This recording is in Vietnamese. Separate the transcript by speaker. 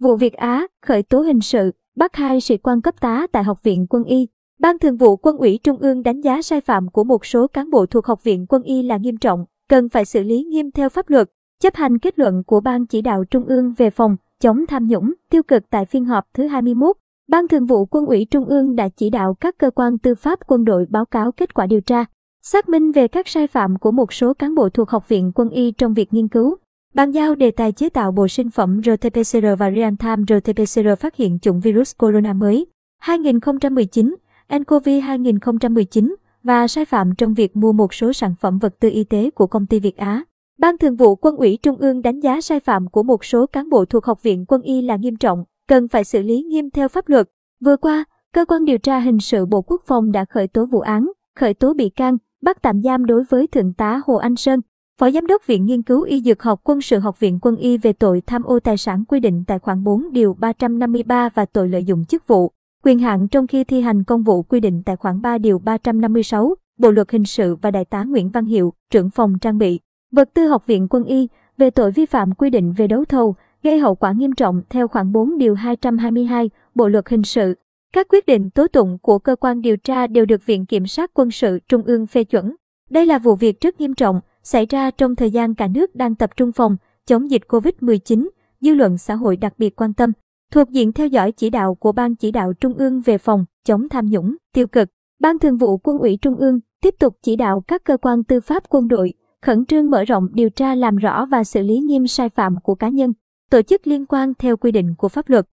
Speaker 1: Vụ Việt Á, khởi tố hình sự, bắt hai sĩ quan cấp tá tại Học viện Quân y. Ban Thường vụ Quân ủy Trung ương đánh giá sai phạm của một số cán bộ thuộc Học viện Quân y là nghiêm trọng, cần phải xử lý nghiêm theo pháp luật. Chấp hành kết luận của Ban chỉ đạo Trung ương về phòng chống tham nhũng, tiêu cực tại phiên họp thứ 21, Ban Thường vụ Quân ủy Trung ương đã chỉ đạo các cơ quan tư pháp quân đội báo cáo kết quả điều tra, xác minh về các sai phạm của một số cán bộ thuộc Học viện Quân y trong việc nghiên cứu, Bàn giao đề tài chế tạo bộ sinh phẩm RT-PCR và real-time RT-PCR phát hiện chủng virus corona mới 2019, nCoV 2019 và sai phạm trong việc mua một số sản phẩm vật tư y tế của công ty Việt Á. Ban Thường vụ Quân ủy Trung ương đánh giá sai phạm của một số cán bộ thuộc Học viện Quân y là nghiêm trọng, cần phải xử lý nghiêm theo pháp luật. Vừa qua, Cơ quan điều tra hình sự Bộ Quốc phòng đã khởi tố vụ án, khởi tố bị can, bắt tạm giam đối với Thượng tá Hồ Anh Sơn, Phó Giám đốc Viện Nghiên cứu Y Dược học Quân sự Học viện Quân y về tội tham ô tài sản quy định tại khoản 4 điều 353 và tội lợi dụng chức vụ, quyền hạn trong khi thi hành công vụ quy định tại khoản 3 điều 356, Bộ luật hình sự và Đại tá Nguyễn Văn Hiệu, trưởng phòng trang bị, vật tư Học viện Quân y về tội vi phạm quy định về đấu thầu, gây hậu quả nghiêm trọng theo khoản 4 điều 222 Bộ luật hình sự. Các quyết định tố tụng của cơ quan điều tra đều được Viện Kiểm sát Quân sự Trung ương phê chuẩn. Đây là vụ việc rất nghiêm trọng, xảy ra trong thời gian cả nước đang tập trung phòng chống dịch Covid-19, dư luận xã hội đặc biệt quan tâm, thuộc diện theo dõi chỉ đạo của Ban chỉ đạo Trung ương về phòng chống tham nhũng, tiêu cực. Ban Thường vụ Quân ủy Trung ương tiếp tục chỉ đạo các cơ quan tư pháp quân đội khẩn trương mở rộng điều tra làm rõ và xử lý nghiêm sai phạm của cá nhân, tổ chức liên quan theo quy định của pháp luật.